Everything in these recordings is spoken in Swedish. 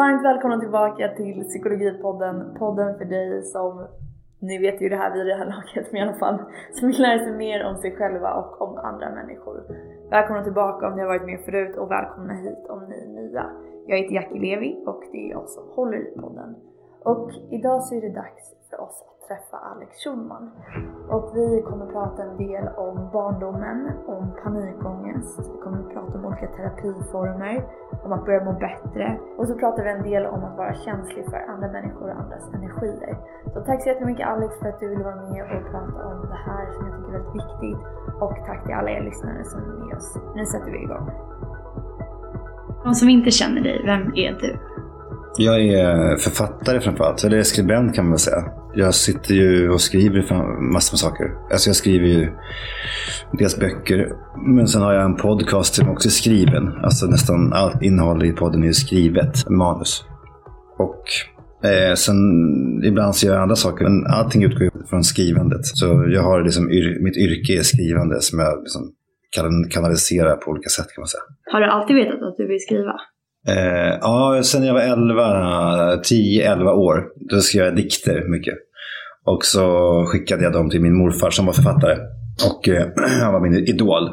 Varmt välkomna tillbaka till Psykologipodden, podden för dig som, ni vet ju det här vid det här laget, men i alla fall, som vill lära sig mer om sig själva och om andra människor. Välkomna tillbaka om ni har varit med förut och välkomna hit om ni är nya. Jag heter Jackie Levi och det är jag som håller i podden. Och idag så är det dags för oss att träffa Alex Schulman. Och vi kommer prata en del om barndomen, om panikångest, vi kommer prata om olika terapiformer, om att börja må bättre och så pratar vi en del om att vara känslig för andra människor och andras energier. Så tack så jättemycket Alex för att du ville vara med och prata om det här som jag tycker är väldigt viktigt och tack till alla er lyssnare som är med oss. Nu sätter vi igång. De som inte känner dig, vem är du? Jag är författare framförallt, eller skribent kan man väl säga. Jag sitter ju och skriver massor med saker. Alltså jag skriver ju dels böcker, men sen har jag en podcast som också är skriven. Alltså nästan allt innehåll i podden är skrivet, manus. Och eh, sen ibland så gör jag andra saker, men allting utgår från skrivandet. Så jag har liksom, yr mitt yrke är skrivande som jag liksom kan kanalisera på olika sätt kan man säga. Har du alltid vetat att du vill skriva? Eh, ja, sen jag var 11, 10-11 år, då skrev jag dikter mycket. Och så skickade jag dem till min morfar som var författare. Och eh, han var min idol.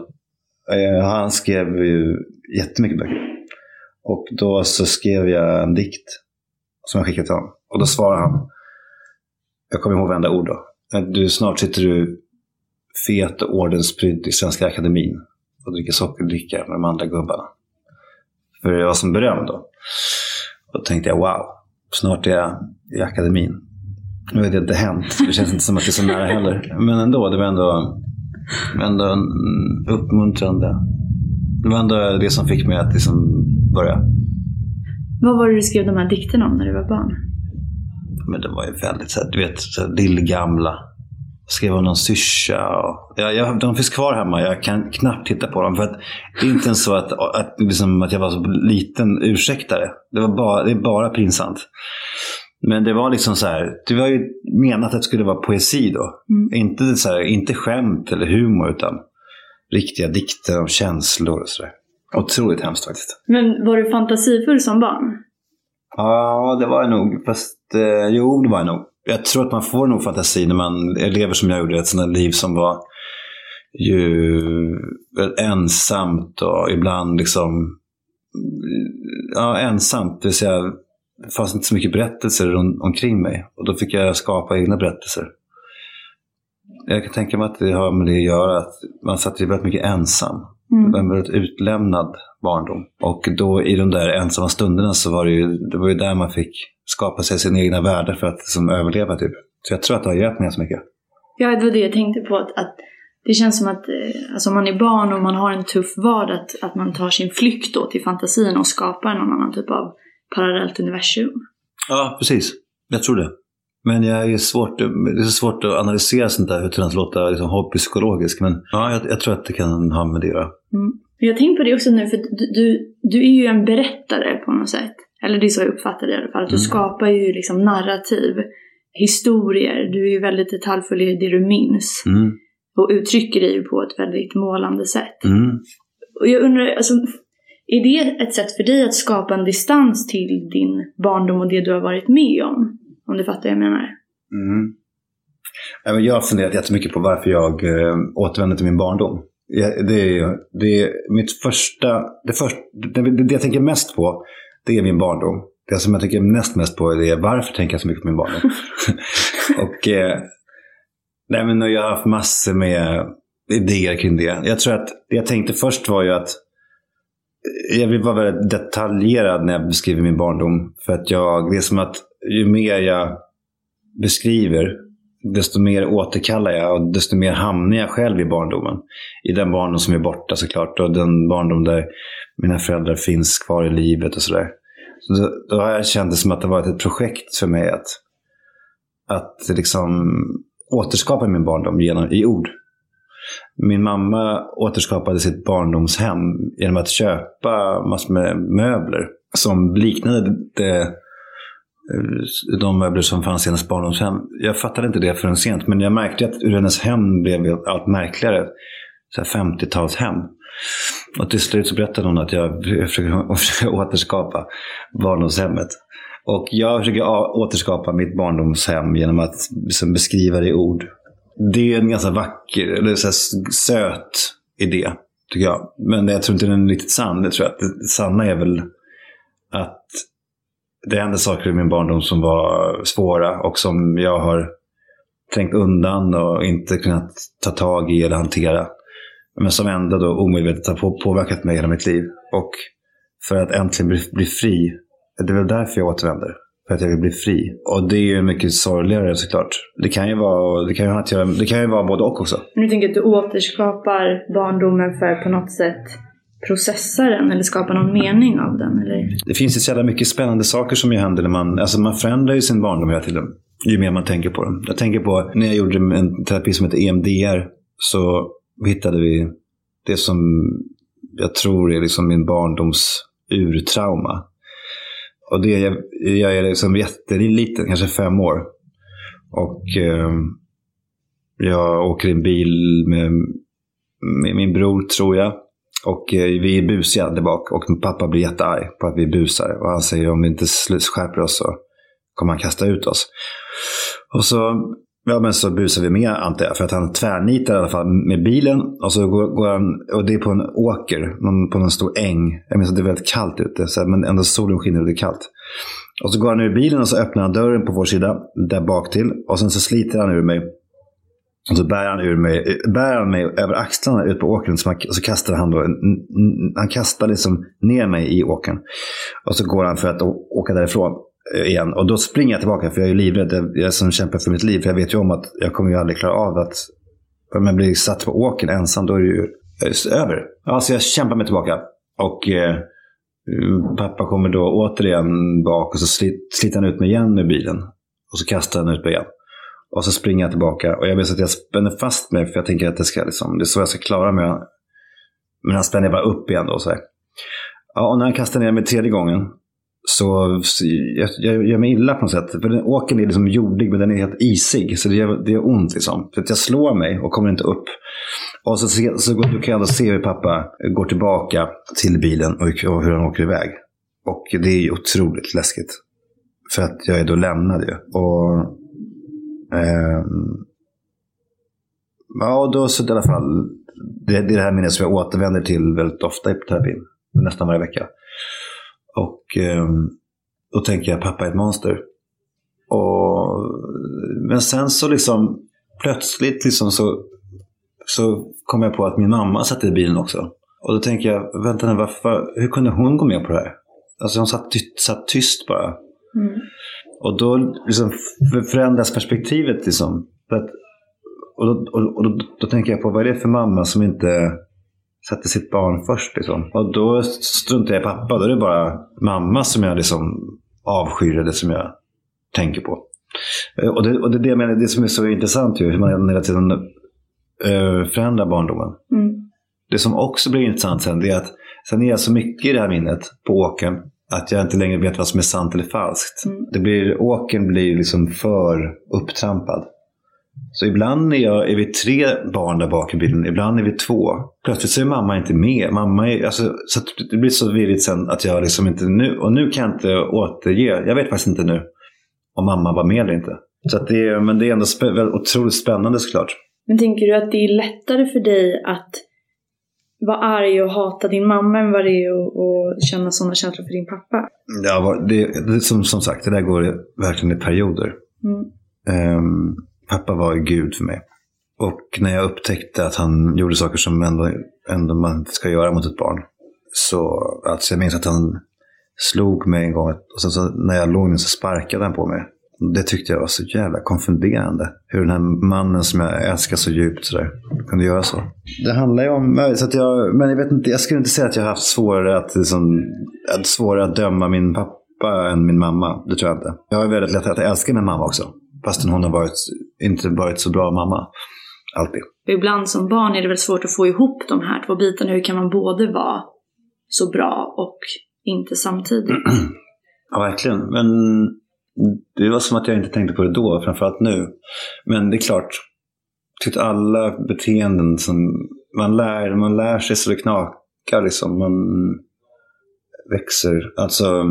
Eh, han skrev ju jättemycket böcker. Och då så skrev jag en dikt som jag skickade till honom. Och då svarade han, jag kommer ihåg varenda ord då. Eh, du, snart sitter du fet och ordensprydd i Svenska Akademin och dricker sockerdricka med de andra gubbarna. För det var som beröm då. Och då tänkte jag wow, snart är jag i akademin. Nu har det inte hänt, det känns inte som att det är så nära heller. Men ändå, det var ändå, ändå en uppmuntrande. Det var ändå det som fick mig att liksom börja. Vad var det du skrev de här dikterna om när du var barn? Men det var ju väldigt så här, du vet, så här, lillgamla skrev om någon syrsa. Och, ja, jag, de finns kvar hemma. Jag kan knappt titta på dem. För att det är inte ens så att, att, liksom, att jag var så liten ursäktare. Det, var bara, det är bara pinsamt. Men det var liksom så här, det var ju menat att det skulle vara poesi då. Mm. Inte, så här, inte skämt eller humor utan riktiga dikter om känslor och sådär. Otroligt hemskt faktiskt. Men var du fantasifull som barn? Ja, det var jag nog. Fast eh, jo, det var jag nog jag tror att man får nog fantasi när man lever som jag gjorde, ett sånt liv som var ju ensamt och ibland liksom ja, ensamt. Det vill säga, det fanns inte så mycket berättelser om, omkring mig. Och då fick jag skapa egna berättelser. Jag kan tänka mig att det har med det att göra, att man satt väldigt mycket ensam. Mm. En väldigt utlämnad barndom. Och då i de där ensamma stunderna så var det ju, det var ju där man fick skapa sig sina egna världar för att liksom, överleva. Typ. Så jag tror att det har hjälpt mig så mycket. Ja, det var det jag tänkte på. Att, att det känns som att eh, alltså, om man är barn och man har en tuff vardag, att, att man tar sin flykt då till fantasin och skapar någon annan typ av parallellt universum. Ja, precis. Jag tror det. Men jag är svårt, det är svårt att analysera sånt där utan att låta liksom, hobbypsykologisk. Men ja, jag, jag, tror att det kan ha med det att. Mm. Jag tänkt på det också nu, för du, du, du är ju en berättare på något sätt. Eller det är så jag uppfattar det i alla fall. Att du mm. skapar ju liksom narrativ, historier. Du är ju väldigt detaljfull i det du minns. Mm. Och uttrycker dig ju på ett väldigt målande sätt. Mm. Och jag undrar, alltså, är det ett sätt för dig att skapa en distans till din barndom och det du har varit med om? Om du fattar vad jag menar? Mm. Jag har funderat jättemycket på varför jag äh, återvänder till min barndom. Det är, det är mitt första, det, första det, jag tänker mest på det är min barndom. Det som jag tycker näst mest på är varför tänker jag så mycket på min barndom. och eh, nej, men jag har haft massor med idéer kring det. Jag tror att det jag tänkte först var ju att jag vill vara väldigt detaljerad när jag beskriver min barndom. För att jag, det är som att ju mer jag beskriver, desto mer återkallar jag och desto mer hamnar jag själv i barndomen. I den barndom som är borta såklart och den barndom där mina föräldrar finns kvar i livet och sådär. Så då, då har jag känt det som att det varit ett projekt för mig att, att liksom återskapa min barndom genom, i ord. Min mamma återskapade sitt barndomshem genom att köpa massor med möbler som liknade det, Eh, de möbler som fanns i hennes barndomshem. Jag fattade inte det förrän sent, men jag märkte att ur hennes hem blev allt märkligare. 50-talshem. Och till slut så berättade hon att jag försöker, försöker återskapa barndomshemmet. Och jag försöker återskapa mitt barndomshem genom att liksom beskriva det i ord. Det är en ganska vacker, eller så söt idé, tycker jag. Men jag tror inte den är riktigt sann. Jag tror att det sanna är väl att det hände saker i min barndom som var svåra och som jag har trängt undan och inte kunnat ta tag i eller hantera. Men som ändå då omedvetet har påverkat mig hela mitt liv. Och för att äntligen bli, bli fri, det är väl därför jag återvänder. För att jag vill bli fri. Och det är ju mycket sorgligare såklart. Det kan ju vara, det kan ju, ha det kan ju vara både och också. Men du tänker att du återskapar barndomen för på något sätt processa den eller skapa någon mening av den? Eller? Det finns ju så jävla mycket spännande saker som ju händer när man, alltså man förändrar ju sin barndom hela tiden. Ju mer man tänker på den. Jag tänker på när jag gjorde en terapi som heter EMDR så hittade vi det som jag tror är liksom min barndoms urtrauma. Och det, jag, jag är liksom jätteliten, kanske fem år. Och eh, jag åker i en bil med, med min bror, tror jag. Och eh, vi är busiga där bak och pappa blir jättearg på att vi busar. Och han säger om vi inte skärper oss så kommer han kasta ut oss. Och så, ja, men så busar vi med antar jag, för att han tvärnitar i alla fall med bilen. Och så går, går han, och det är på en åker, någon, på någon stor äng. Jag minns att det är väldigt kallt ute, så här, men ändå solen skiner och det är kallt. Och så går han ur bilen och så öppnar han dörren på vår sida, där bak till. Och sen så sliter han ur mig och så bär han, ur mig, bär han mig över axlarna ut på åkern. Så, man, så kastar han då, han kastar liksom ner mig i åkern. Och så går han för att åka därifrån eh, igen. Och då springer jag tillbaka för jag är livrädd. Jag jag som kämpar för mitt liv. För jag vet ju om att jag kommer ju aldrig klara av att... Om jag blir satt på åkern ensam, då är det ju över. Ja, så jag kämpar mig tillbaka. Och eh, pappa kommer då återigen bak och så sliter han ut mig igen med bilen. Och så kastar han ut mig igen. Och så springer jag tillbaka och jag vet att jag spänner fast mig för jag tänker att det, ska, liksom, det är så jag ska klara mig. Men han spänner bara upp igen då. Så här. Ja, och när han kastar ner mig tredje gången så, så jag, jag gör mig illa på något sätt. För den, åken är liksom jordig men den är helt isig. Så det gör, det gör ont liksom. För att jag slår mig och kommer inte upp. Och så, så, så kan jag ändå se hur pappa går tillbaka till bilen och, och hur han åker iväg. Och det är ju otroligt läskigt. För att jag är då lämnad ju. Och Eh, ja, då så i alla fall. Det, det är det här minnet som jag återvänder till väldigt ofta i terapin. Nästan varje vecka. Och eh, då tänker jag pappa är ett monster. Och, men sen så liksom plötsligt liksom så, så kom jag på att min mamma satt i bilen också. Och då tänker jag, vänta nu, varför, hur kunde hon gå med på det här? Alltså hon satt, satt tyst bara. Mm. Och då liksom förändras perspektivet. Liksom. Att, och då, och, och då, då, tänker jag på vad är det för mamma som inte sätter sitt barn först. Liksom. Och då struntar jag i pappa. Då är det bara mamma som jag liksom avskyr eller som jag tänker på. Eh, och det, och det är det jag menar, det som är så intressant ju, hur man hela tiden uh, förändrar barndomen. Mm. Det som också blir intressant sen, det är att sen är jag så mycket i det här minnet på åken att jag inte längre vet vad som är sant eller falskt. Mm. Det blir, åken blir liksom för upptrampad. Så ibland är, jag, är vi tre barn där bak i bilen, ibland är vi två. Plötsligt så är mamma inte med. Mamma är, alltså, så det blir så virrigt sen att jag liksom inte nu, och nu kan jag inte återge, jag vet faktiskt inte nu om mamma var med eller inte. Så det, men det är ändå spä, otroligt spännande såklart. Men tänker du att det är lättare för dig att vara arg och hata din mamma än vad det är att känna sådana känslor för din pappa? Ja, det, det, som, som sagt, det där går verkligen i perioder. Mm. Um, pappa var Gud för mig. Och när jag upptäckte att han gjorde saker som ändå, ändå man inte ska göra mot ett barn. Så alltså jag minns att han slog mig en gång och sen så när jag låg ner så sparkade han på mig. Det tyckte jag var så jävla konfunderande. Hur den här mannen som jag älskar så djupt sådär, kunde göra så. Det handlar ju om, så att jag, men jag vet inte, jag skulle inte säga att jag har haft svårare att, liksom, svårare att döma min pappa än min mamma. Det tror jag inte. Jag har väldigt lätt att älska min mamma också. Fastän hon har varit, inte varit så bra mamma. Alltid. Ibland som barn är det väl svårt att få ihop de här två bitarna. Hur kan man både vara så bra och inte samtidigt? ja, verkligen. Men det var som att jag inte tänkte på det då, framförallt nu. Men det är klart, tyckte alla beteenden som man lär, man lär sig så det knakar liksom. Man växer. Alltså,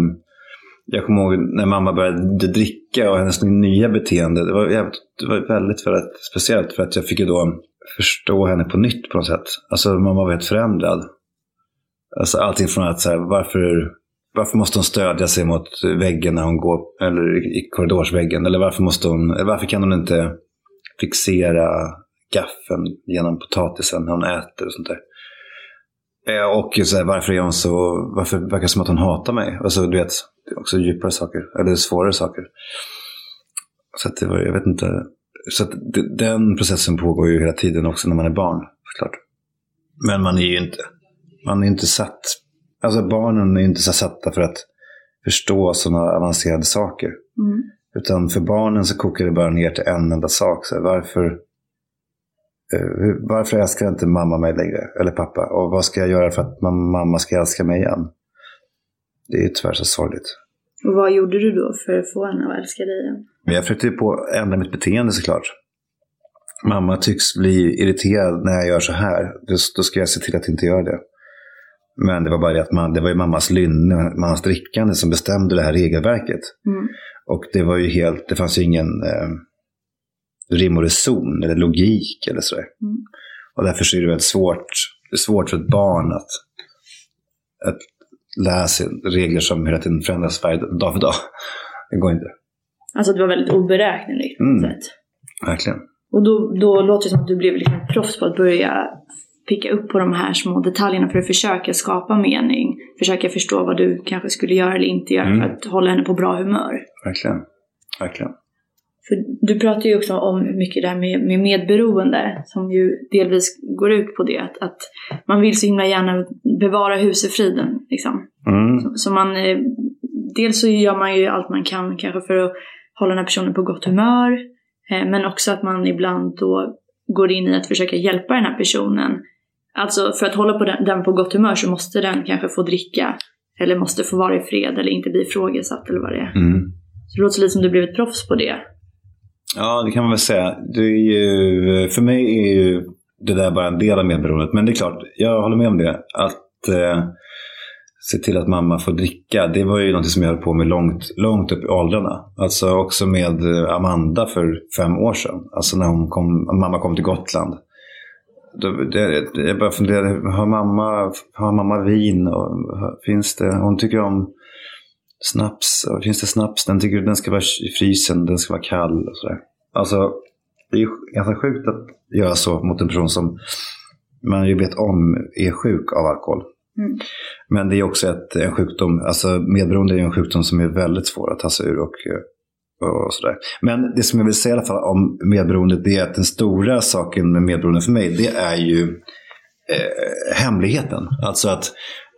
jag kommer ihåg när mamma började dricka och hennes nya beteende. Det var, jävligt, det var väldigt, väldigt speciellt för att jag fick ju då förstå henne på nytt på något sätt. Alltså mamma var helt förändrad. Alltså allting från att så här, varför, varför måste hon stödja sig mot väggen när hon går, eller i korridorsväggen? Eller varför, måste hon, eller varför kan hon inte fixera gaffeln genom potatisen när hon äter och sånt där? Eh, och så här, varför är hon så, varför verkar det som att hon hatar mig? Alltså du vet, det är också djupare saker, eller svårare saker. Så att det var, jag vet inte. Så att det, den processen pågår ju hela tiden också när man är barn, såklart. Men man är ju inte, man är inte satt, alltså barnen är ju inte så satta för att förstå sådana avancerade saker. Mm. Utan för barnen så kokar det bara ner till en enda sak. Så här, varför, eh, varför älskar inte mamma mig längre? Eller pappa? Och vad ska jag göra för att mam- mamma ska älska mig igen? Det är ju tyvärr så sorgligt. Och vad gjorde du då för att få henne att älska dig igen? Jag försökte ju på ändra mitt beteende såklart. Mamma tycks bli irriterad när jag gör så här. Då, då ska jag se till att inte göra det. Men det var bara det att man, det var ju mammas lynne, mammas drickande som bestämde det här regelverket. Mm. Och det var ju helt, det fanns ju ingen eh, rim och reson eller logik eller sådär. Mm. Och därför så är det väldigt svårt, det svårt för ett barn att, att lära sig regler som hela tiden förändras varje dag för dag. Det går inte. Alltså det var väldigt oberäkneligt på Mm. sätt. Verkligen. Och då, då låter det som att du blev liksom proffs på att börja picka upp på de här små detaljerna för att försöka skapa mening. Försöka förstå vad du kanske skulle göra eller inte göra Mm. för att hålla henne på bra humör. Verkligen. Verkligen. För du pratar ju också om mycket det här med, med medberoende som ju delvis går ut på det. Att, att man vill så himla gärna bevara husefriden. Liksom. Mm. Så, så man, eh, dels så gör man ju allt man kan kanske för att hålla den här personen på gott humör. Eh, men också att man ibland då går in i att försöka hjälpa den här personen. Alltså för att hålla på den, den på gott humör så måste den kanske få dricka. Eller måste få vara i fred eller inte bli ifrågasatt eller vad det är. Mm. Så det låter lite som du blivit proffs på det. Ja, det kan man väl säga. Det är ju, för mig är ju det där bara en del av medberoendet. Men det är klart, jag håller med om det. Att eh, se till att mamma får dricka, det var ju något som jag höll på med långt, långt upp i åldrarna. Alltså också med eh, Amanda för fem år sedan. Alltså när hon kom, mamma kom till Gotland. Jag bara funderade, har mamma, har mamma vin? Och, finns det, hon tycker om snaps. Och Finns det snaps? Den tycker den ska vara i frysen, den ska vara kall och sådär. Alltså, det är ju ganska sjukt att göra så mot en person som man ju vet om är sjuk av alkohol. Mm. Men det är också ett, en sjukdom, alltså medberoende är en sjukdom som är väldigt svår att ta sig ur och, och sådär. Men det som jag vill säga i alla fall om medberoendet, det är att den stora saken med medberoende för mig, det är ju eh, hemligheten. Alltså att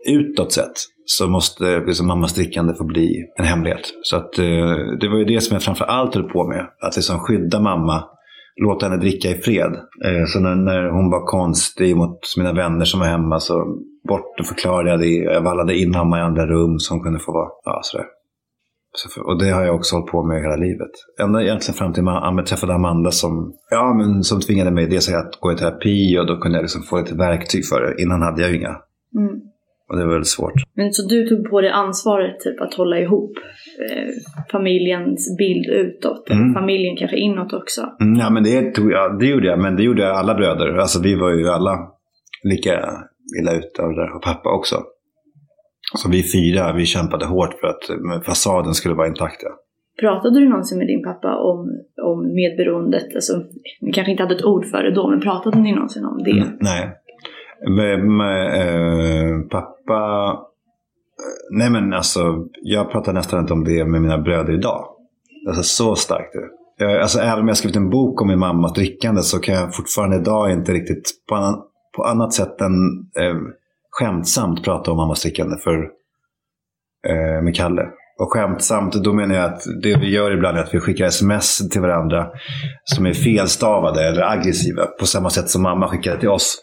utåt sett så måste liksom mammas drickande få bli en hemlighet. Så att, eh, det var ju det som jag framför allt höll på med. Att liksom skydda mamma, låta henne dricka i fred. Eh, så när, när hon var konstig mot mina vänner som var hemma så bort och förklarade jag det. Jag vallade in mamma i andra rum som kunde få vara. Ja, sådär. Så och det har jag också hållit på med hela livet. Ända egentligen fram till jag träffade Amanda som, ja, men som tvingade mig dels att gå i terapi och då kunde jag liksom få lite verktyg för det. Innan hade jag ju inga. Mm. Och det var väldigt svårt. Men så du tog på dig ansvaret typ att hålla ihop eh, familjens bild utåt, Mm. familjen kanske inåt också. Mm, ja, men det, tog jag, det gjorde jag. Men det gjorde jag alla bröder. Alltså vi var ju alla lika illa ute av det där. Och pappa också. Så vi fyra, vi kämpade hårt för att eh, fasaden skulle vara intakt. Pratade du någonsin med din pappa om, om medberoendet? Alltså, ni kanske inte hade ett ord för det då, men pratade ni någonsin om det? Mm, nej. Med, med, eh, pappa... eh, Nej men alltså, jag pratar nästan inte om det med mina bröder idag. Alltså så starkt är det. Alltså, även om jag skrivit en bok om min mammas drickande så kan jag fortfarande idag inte riktigt på, annan, på annat sätt än eh, skämtsamt prata om mammas drickande för, eh, med Kalle. Och skämtsamt, då menar jag att det vi gör ibland är att vi skickar sms till varandra som är felstavade eller aggressiva på samma sätt som mamma skickade till oss.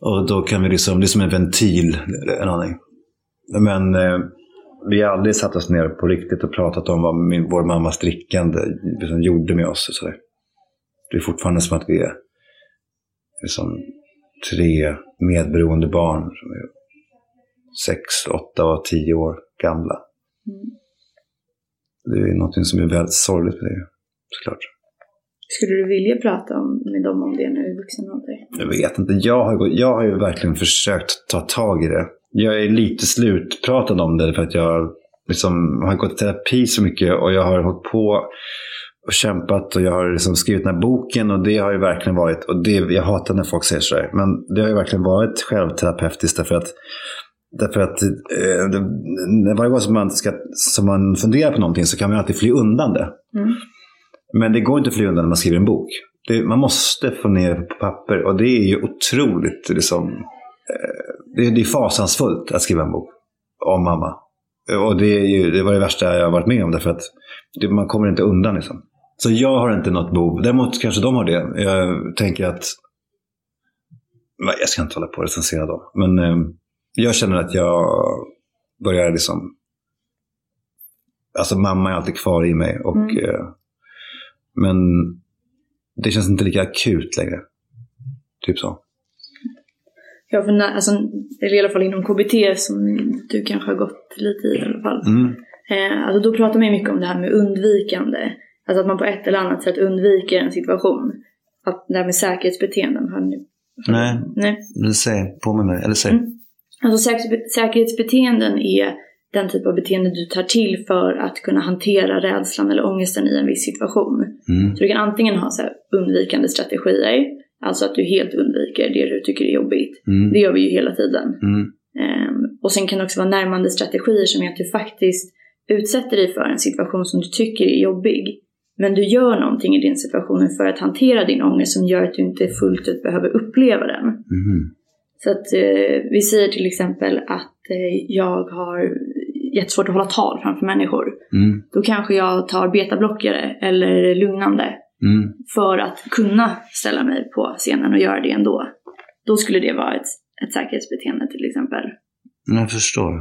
Och då kan vi liksom, det är som en ventil en aning. Men eh, vi har aldrig satt oss ner på riktigt och pratat om vad min, vår mammas drickande liksom gjorde med oss. Och så där. Det är fortfarande som att vi är liksom tre medberoende barn som är sex, åtta och tio år gamla. Mm. Det är något som är väldigt sorgligt med det, såklart. Skulle du vilja prata om, med dem om det nu i vuxen ålder? Jag vet inte. Jag har, jag har ju verkligen försökt ta tag i det. Jag är lite slutpratad om det för att jag liksom har gått i terapi så mycket och jag har hållit på och kämpat och jag har liksom skrivit den här boken och det har ju verkligen varit, och det, jag hatar när folk säger sådär, men det har ju verkligen varit självterapeutiskt därför att Därför att eh, det, varje gång som man, ska, som man funderar på någonting så kan man alltid fly undan det. Mm. Men det går inte att fly undan när man skriver en bok. Det, man måste få ner det på papper och det är ju otroligt liksom, eh, det, det är fasansfullt att skriva en bok om mamma. Och det, är ju, det var det värsta jag har varit med om därför att det, man kommer inte undan liksom. Så jag har inte något behov. Däremot kanske de har det. Jag tänker att jag ska inte hålla på och recensera dem. Men eh, jag känner att jag börjar liksom... Alltså mamma är alltid kvar i mig. Och, Mm. eh, men det känns inte lika akut längre. Typ så. Ja, för när, alltså, eller i alla fall inom KBT som du kanske har gått lite i i alla fall. Mm. Eh, alltså då pratar man ju mycket om det här med undvikande. Alltså att man på ett eller annat sätt undviker en situation. Att det här med säkerhetsbeteenden har ni... Nej, Nej. säg på med mig. Eller säg. Mm. Alltså säker- säkerhetsbeteenden är den typ av beteende du tar till för att kunna hantera rädslan eller ångesten i en viss situation. Mm. Så du kan antingen ha så undvikande strategier, alltså att du helt undviker det du tycker är jobbigt. Mm. Det gör vi ju hela tiden. Mm. Ehm, och sen kan det också vara närmande strategier som är att du faktiskt utsätter dig för en situation som du tycker är jobbig. Men du gör någonting i den situationen för att hantera din ångest som gör att du inte fullt ut behöver uppleva den. Mm. Så att eh, vi säger till exempel att eh, jag har jättesvårt att hålla tal framför människor. Mm. Då kanske jag tar betablockare eller lugnande Mm. för att kunna ställa mig på scenen och göra det ändå. Då skulle det vara ett, ett säkerhetsbeteende till exempel. Jag förstår.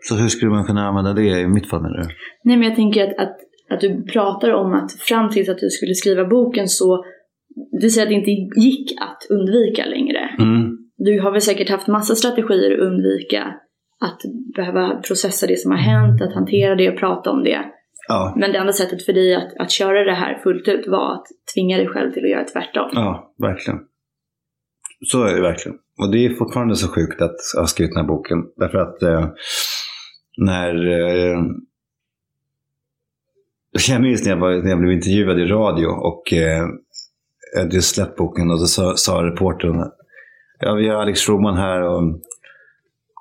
Så hur skulle man kunna använda det i mitt fall menar du? Nej men jag tänker att, att, att du pratar om att fram tills att du skulle skriva boken så du säger att det inte gick att undvika längre. Mm. Du har väl säkert haft massa strategier att undvika att behöva processa det som har hänt, att hantera det och prata om det. Ja. Men det enda sättet för dig att, att köra det här fullt ut var att tvinga dig själv till att göra tvärtom. Ja, verkligen. Så är det verkligen. Och det är fortfarande så sjukt att jag har skrivit den här boken. Därför att eh, när... Eh, jag minns när jag, var, när jag blev intervjuad i radio och eh, jag hade just släppt boken och då sa, sa reportern Ja, vi har Alex Schroman här och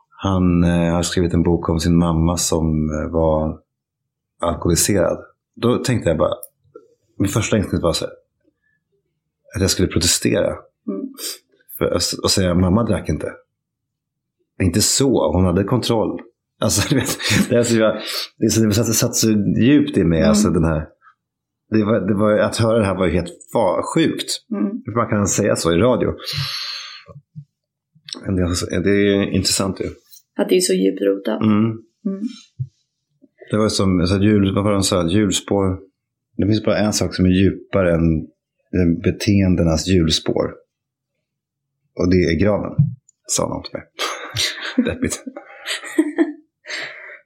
han eh, har skrivit en bok om sin mamma som eh, var alkoholiserad. Då tänkte jag bara, min första instinkt var så här, att jag skulle protestera. Mm. För, och säga mamma drack inte. Inte så, hon hade kontroll. Alltså, det, är så, jag, det, så, det satt, satt så djupt i mig, Mm. alltså den här. Det var, det var, att höra det här var ju helt sjukt. Mm. Man kan säga så i radio. Men Det, är alltså- det är intressant ju. Att det är så djupt rotat. Mm. Mm. Det var som så här, jul, vad var det de sa? Hjulspår. Det finns bara en sak som är djupare än än beteendenas hjulspår. Och det är graven. Sa någon till mig. Deppigt.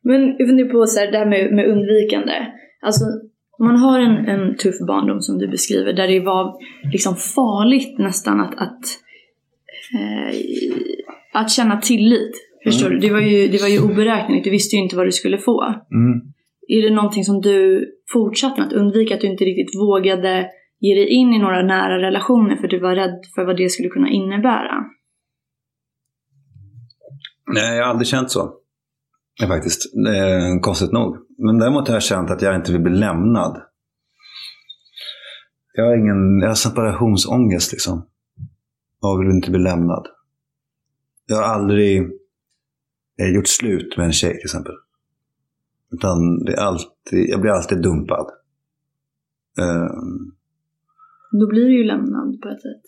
Men jag funderar på så här, det här med, med undvikande. Alltså, om man har en, en tuff barndom som du beskriver, där det var liksom farligt nästan att, att, eh, att känna tillit. Förstår Mm. du? Det var, ju, det var ju oberäkneligt, du visste ju inte vad du skulle få. Mm. Är det någonting som du fortsatte med att undvika? Att du inte riktigt vågade ge dig in i några nära relationer för du var rädd för vad det skulle kunna innebära? Nej, jag har aldrig känt så. Ja, faktiskt. Eh, konstigt nog. Men däremot har jag känt att jag inte vill bli lämnad. Jag har ingen jag har separationsångest liksom. Och vill inte bli lämnad. Jag har aldrig eh, gjort slut med en tjej till exempel. Utan det är alltid, jag blir alltid dumpad. Eh, Då blir du ju lämnad på ett sätt.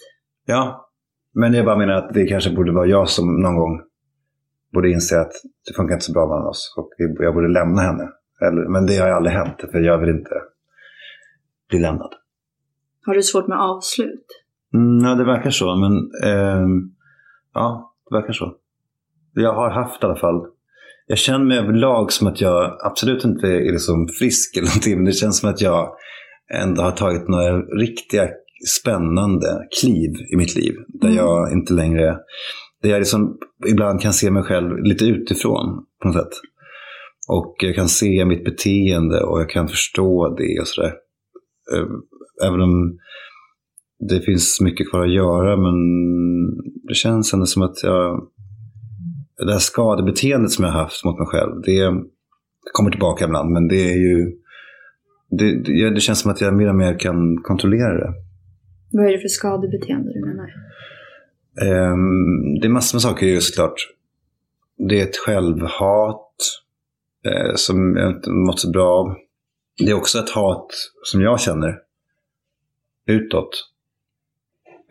Ja, men jag bara menar att det kanske borde vara jag som någon gång borde inse att det funkar inte så bra mellan oss och jag borde lämna henne. Eller, men det har ju aldrig hänt, för jag vill inte bli lämnad. Har du svårt med avslut? Mm, ja, det verkar så, men ehm, ja, det verkar så. Jag har haft i alla fall. Jag känner mig överlag som att jag absolut inte är liksom frisk eller någonting. Men det känns som att jag ändå har tagit några riktiga spännande kliv i mitt liv. Där Mm. jag inte längre... Där jag liksom ibland kan se mig själv lite utifrån på något sätt. Och jag kan se mitt beteende och jag kan förstå det och sådär. Ehm, även om det finns mycket kvar att göra men det känns ändå som att jag... Det här skadebeteendet som jag har haft mot mig själv, det kommer tillbaka ibland men det är ju... Det, det, det känns som att jag mer och mer kan kontrollera det. Vad är det för skadebeteende du menar? Ehm, det är massor med saker ju såklart. Det är ett självhat eh, som jag inte mått så bra av. Det är också ett hat som jag känner utåt.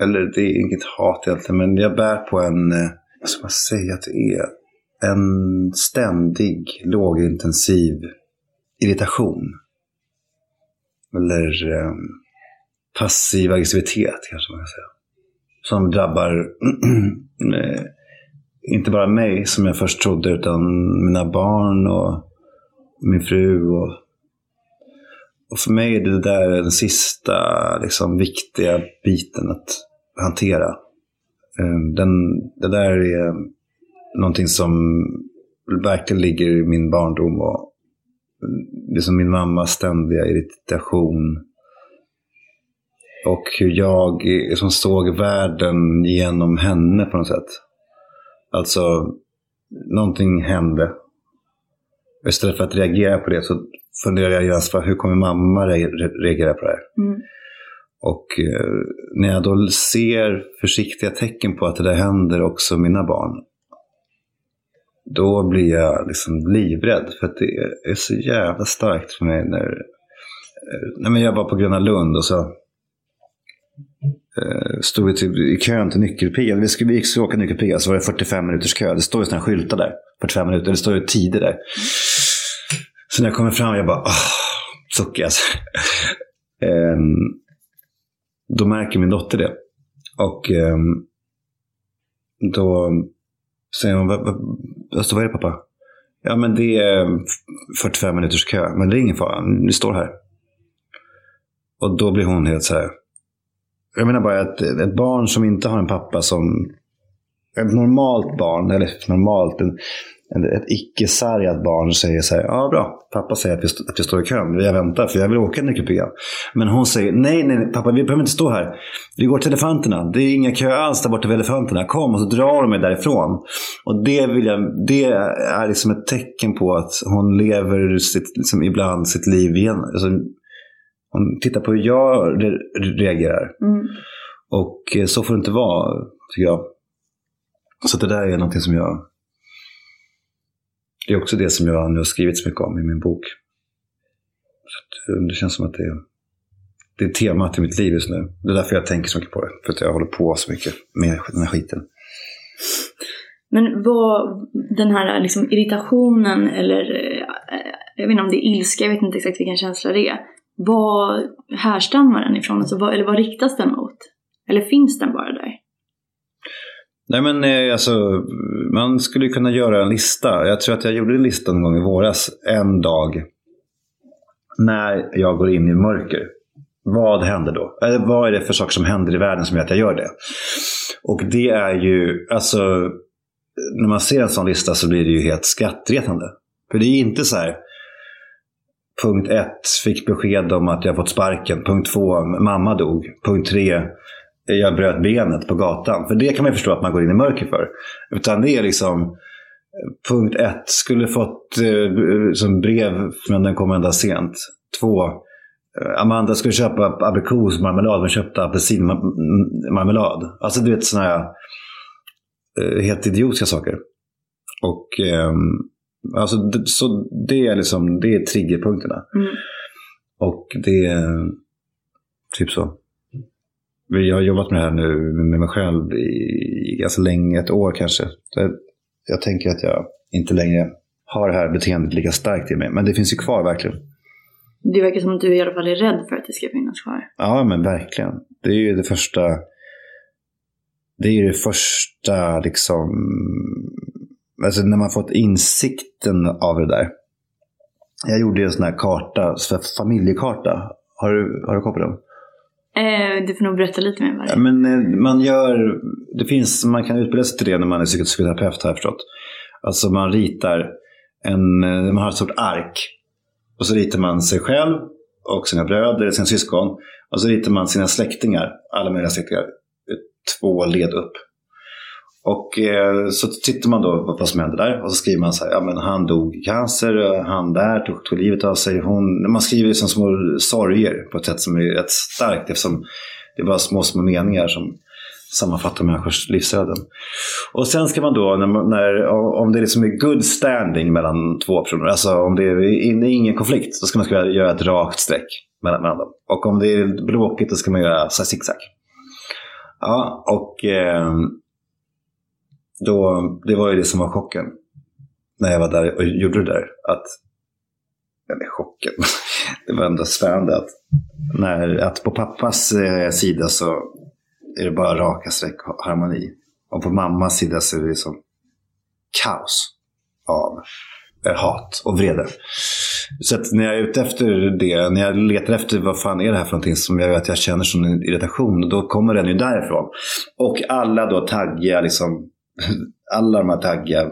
Eller det är inget hat egentligen, men jag bär på en, eh, vad ska man säga att det är, en ständig lågintensiv irritation. Eller eh, passiv aggressivitet kanske man kan säga som drabbar eh, inte bara mig som jag först trodde utan mina barn och min fru. Och, och för mig är det där den sista liksom, viktiga biten att hantera. Eh, den, det där är någonting som verkligen ligger i min barndom och liksom min mammas ständiga irritation och hur jag som såg världen genom henne på något sätt. Alltså, någonting hände. Istället för att reagera på det så funderar jag genast på hur kommer mamma re- reagera på det här? Mm. Och eh, när jag då ser försiktiga tecken på att det där händer också mina barn. Då blir jag liksom livrädd. För att det är så jävla starkt för mig när... eh, men jag var på Gröna Lund och så Eh, stod vi typ i kön till nyckelpigan. Vi skulle, vi gick åka nyckelpiga så alltså var det 45 minuters kö. Det står ju sådana skyltar där. 45 minuter. Det står ju tider där. Så när jag kommer fram jag bara ah, suckar alltså. Ehm, då märker min dotter det. Och ehm, då säger hon, vad, vad, alltså, vad är det pappa? Ja men det är 45 minuters kö. Men det är ingen fara, ni står här. Och då blir hon helt så här. Jag menar bara att ett barn som inte har en pappa som... Ett normalt barn, eller normalt, en, en, ett icke-sargat barn säger så här. Ja, bra. Pappa säger att vi, att vi står i kön. Jag väntar för jag vill åka nyckelpigan. Men hon säger nej, nej, nej, pappa, vi behöver inte stå här. Vi går till elefanterna. Det är inga kö alls där borta vid elefanterna. Kom, och så drar de mig därifrån. Och det, vill jag, det är liksom ett tecken på att hon lever sitt, liksom ibland sitt liv igen. Alltså, hon tittar på hur jag re- reagerar. Mm. Och eh, så får det inte vara, tycker jag. Så det där är någonting som jag... Det är också det som jag nu har skrivit så mycket om i min bok. Så eh, det känns som att det är, det är temat i mitt liv just nu. Det är därför jag tänker så mycket på det. För att jag håller på så mycket med den här skiten. Men vad, den här liksom irritationen eller eh, jag vet inte om det är ilska, jag vet inte exakt vilken känsla det är. Vad härstammar den ifrån? Alltså, vad, eller vad riktas den mot? Eller finns den bara där? Nej men eh, alltså, man skulle kunna göra en lista. Jag tror att jag gjorde en lista någon gång i våras. En dag. När jag går in i mörker. Vad händer då? Eller vad är det för saker som händer i världen som gör att jag gör det? Och det är ju, alltså, när man ser en sån lista så blir det ju helt skrattretande. För det är inte så här, punkt ett, fick besked om att jag fått sparken. Punkt två, mamma dog. Punkt tre, jag bröt benet på gatan. För det kan man ju förstå att man går in i mörker för. Utan det är liksom punkt ett, skulle fått eh, som brev men den kom ända sent. Två, eh, Amanda skulle köpa aprikosmarmelad men köpte apelsinmarmelad. Alltså du vet sådana här eh, helt idiotiska saker. Och Eh, alltså, så det är liksom, det är triggerpunkterna. Mm. Och det är typ så. Vi har jobbat med det här nu med mig själv i ganska länge, ett år kanske. Jag, jag tänker att jag inte längre har det här beteendet lika starkt i mig. Men det finns ju kvar verkligen. Det verkar som att du i alla fall är rädd för att det ska finnas kvar. Ja, men verkligen. Det är ju det första... Det är ju det första liksom alltså när man fått insikten av det där. Jag gjorde en sån här karta, så här familjekarta. Har du, har du koll på den? Eh, du får nog berätta lite mer om det Ja, men eh, man gör, det finns, man kan utbilda sig till det när man är psykoterapeut har jag förstått. Alltså man ritar en, eh, man har ett stort ark. Och så ritar man sig själv och sina bröder, sina syskon. Och så ritar man sina släktingar, alla möjliga släktingar, två led upp. Och eh, så tittar man då vad som hände där och så skriver man så här, ja men han dog i cancer, han där tog, tog livet av sig, hon... Man skriver liksom små sorger på ett sätt som är rätt starkt eftersom det är bara små, små meningar som sammanfattar människors livsöden. Och sen ska man då, när, när, om det liksom är good standing mellan två personer, alltså om det är in- ingen konflikt, då ska man ska göra ett rakt streck mellan, mellan dem. Och om det är bråkigt, då ska man göra zigzag. Ja, och eh, då, det var ju det som var chocken. När jag var där och gjorde det där. Att, eller chocken, det var ändå spännande att, när, att på pappas eh, sida så är det bara raka streck och harmoni. Och på mammas sida så är det liksom kaos av eh, hat och vrede. Så att när jag är ute efter det, när jag letar efter vad fan är det här för någonting som jag vet att jag känner som en irritation, då kommer den ju därifrån. Och alla då taggiga, liksom, alla de här taggiga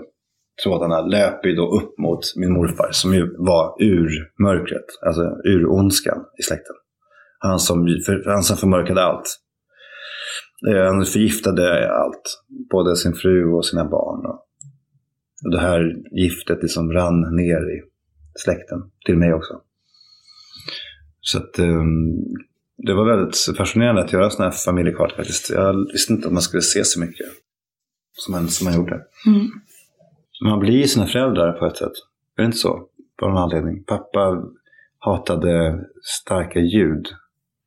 trådarna löper ju då upp mot min morfar som ju var ur mörkret, alltså ur ondskan i släkten. Han som, för, han som förmörkade allt. Eh, han förgiftade allt, både sin fru och sina barn. Och och det här giftet liksom rann ner i släkten, till mig också. Så att, um, det var väldigt fascinerande att göra sådana här familjekartor faktiskt. Jag visste inte att man skulle se så mycket som man, som man gjorde. Mm. Man blir sina föräldrar på ett sätt. Är det inte så? På någon anledning. Pappa hatade starka ljud.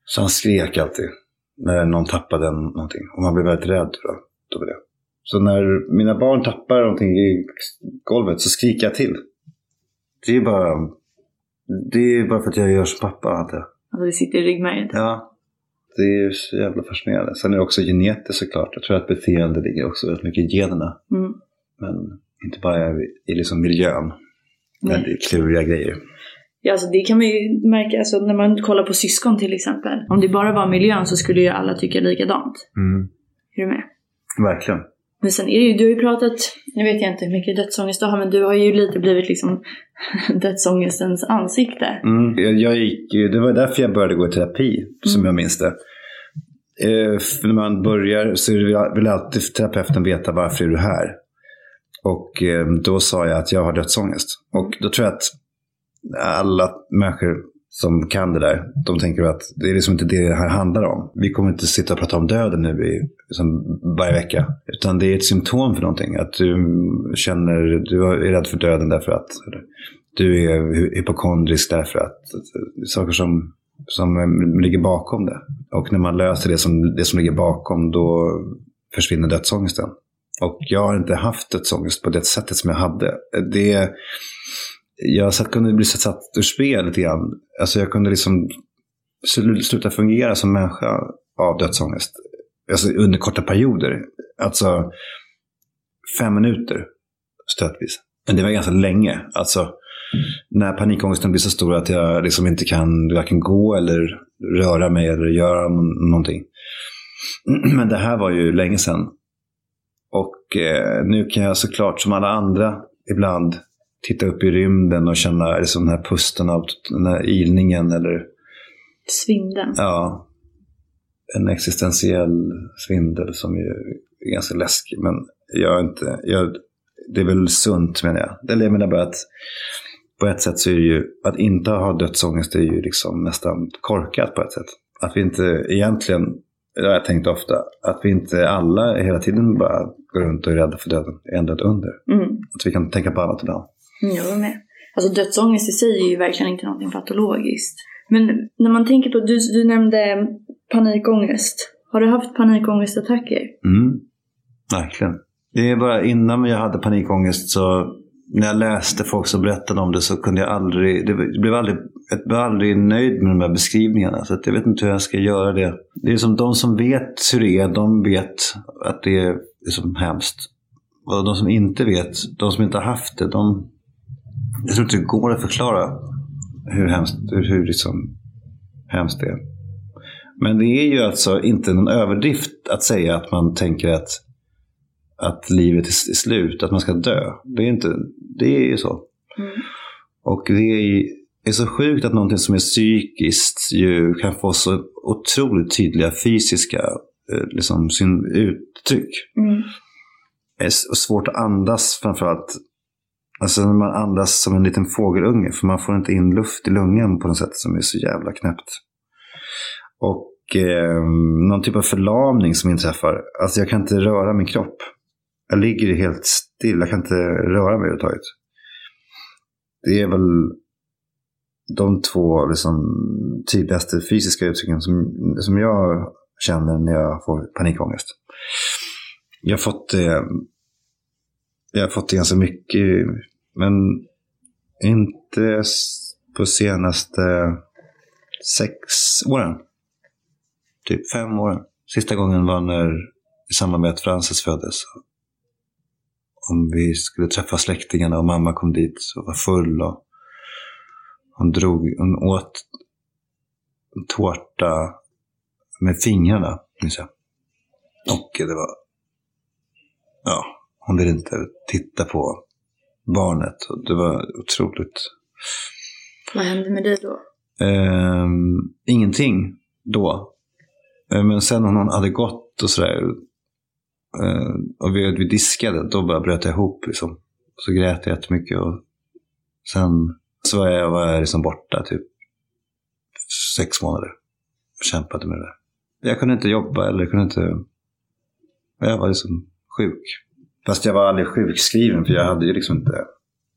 Så han skrek alltid när någon tappade någonting. Och man blev väldigt rädd då, då det. Så när mina barn tappar någonting i golvet så skriker jag till. Det är bara, det är bara för att jag gör som pappa, antar jag. Alltså det sitter i ryggmärgen. Ja. Det är ju så jävla fascinerande. Sen är det också genetiskt såklart. Jag tror att beteende ligger också väldigt mycket i generna. Mm. Men inte bara i, i liksom miljön. Nej. Väldigt kluriga grejer. Ja, alltså det kan man ju märka alltså, när man kollar på syskon till exempel. Om det bara var miljön så skulle ju alla tycka likadant. Är du med? Verkligen. Men sen är det ju, du har ju pratat, nu vet jag inte hur mycket dödsångest du har, men du har ju lite blivit liksom dödsångestens ansikte. Mm. Jag, jag gick, det var därför jag började gå i terapi, som jag minns det. Eh, när man börjar så vill alltid terapeuten veta varför är du här. Och eh, då sa jag att jag har dödsångest. Och då tror jag att alla människor som kan det där, de tänker att det är liksom inte det det här handlar om. Vi kommer inte sitta och prata om döden nu i, liksom, varje vecka. Utan det är ett symptom för någonting. Att du känner, du är rädd för döden därför att eller, du är hypokondrisk därför att saker som, som ligger bakom det. Och när man löser det som, det som ligger bakom då försvinner dödsångesten. Och jag har inte haft dödsångest på det sättet som jag hade. Det, jag satt, kunde bli satt ur spel lite grann. Alltså jag kunde liksom sluta fungera som människa av dödsångest. Alltså under korta perioder. Alltså fem minuter stötvis. Men det var ganska länge. Alltså när panikångesten blir så stor att jag liksom inte kan varken gå eller röra mig eller göra någonting. Men det här var ju länge sedan. Och eh, nu kan jag såklart som alla andra ibland titta upp i rymden och känna liksom den här pusten av den här ilningen eller Svindeln. ja, en existentiell svindel som ju är ganska läskig. Men jag är inte, jag, det är väl sunt menar jag. Eller jag menar bara att på ett sätt så är det ju, att inte ha dödsångest är ju liksom nästan korkat på ett sätt. Att vi inte egentligen, det har jag tänkt ofta, att vi inte alla hela tiden bara går runt och är rädda för döden, är ändå ett under. Mm. Att vi kan tänka på annat ibland. Mm, jag var med. Alltså dödsångest i sig är ju verkligen inte någonting patologiskt. Men när man tänker på, du, du nämnde panikångest. Har du haft panikångestattacker? Mm, verkligen. Det är bara innan jag hade panikångest så när jag läste folk som berättade om det så kunde jag aldrig, det blev aldrig, jag blev aldrig nöjd med de här beskrivningarna. Så att jag vet inte hur jag ska göra det. Det är som de som vet hur det är, de vet att det är som hemskt. Och de som inte vet, de som inte har haft det, de... Jag tror inte det går att förklara hur hemskt, hur, liksom hemskt det är. Men det är ju alltså inte någon överdrift att säga att man tänker att, att livet är slut, att man ska dö. Det är, inte, det är ju så. Mm. Och det är, är så sjukt att någonting som är psykiskt ju kan få så otroligt tydliga fysiska eh, liksom, sin uttryck. Mm. Det är svårt att andas framförallt. Alltså när man andas som en liten fågelunge. För man får inte in luft i lungan på något sätt som är så jävla knäppt. Och eh, någon typ av förlamning som inträffar. Alltså jag kan inte röra min kropp. Jag ligger helt still. Jag kan inte röra mig överhuvudtaget. Det är väl de två liksom, tydligaste fysiska uttrycken som, som jag känner när jag får panikångest. Jag har fått det, jag har fått det ganska mycket, men inte på senaste sex åren. Typ fem åren. Sista gången var när, i samband med att Frances föddes. Om vi skulle träffa släktingarna och mamma kom dit och var full och hon drog, hon åt en tårta med fingrarna, minns jag. Och det var, ja, hon ville inte titta på barnet. Och det var otroligt. Vad hände med dig då? Ehm, ingenting då. Eh, Men sen när hon hade gått och sådär. eh, och vi, vi diskade, då bara bröt jag ihop. Liksom. Så grät jag jättemycket. Och sen så var jag, var jag liksom borta typ sex månader. Och kämpade med det där. Jag kunde inte jobba eller kunde inte... Jag var liksom sjuk. Fast jag var aldrig sjukskriven för jag hade ju liksom inte...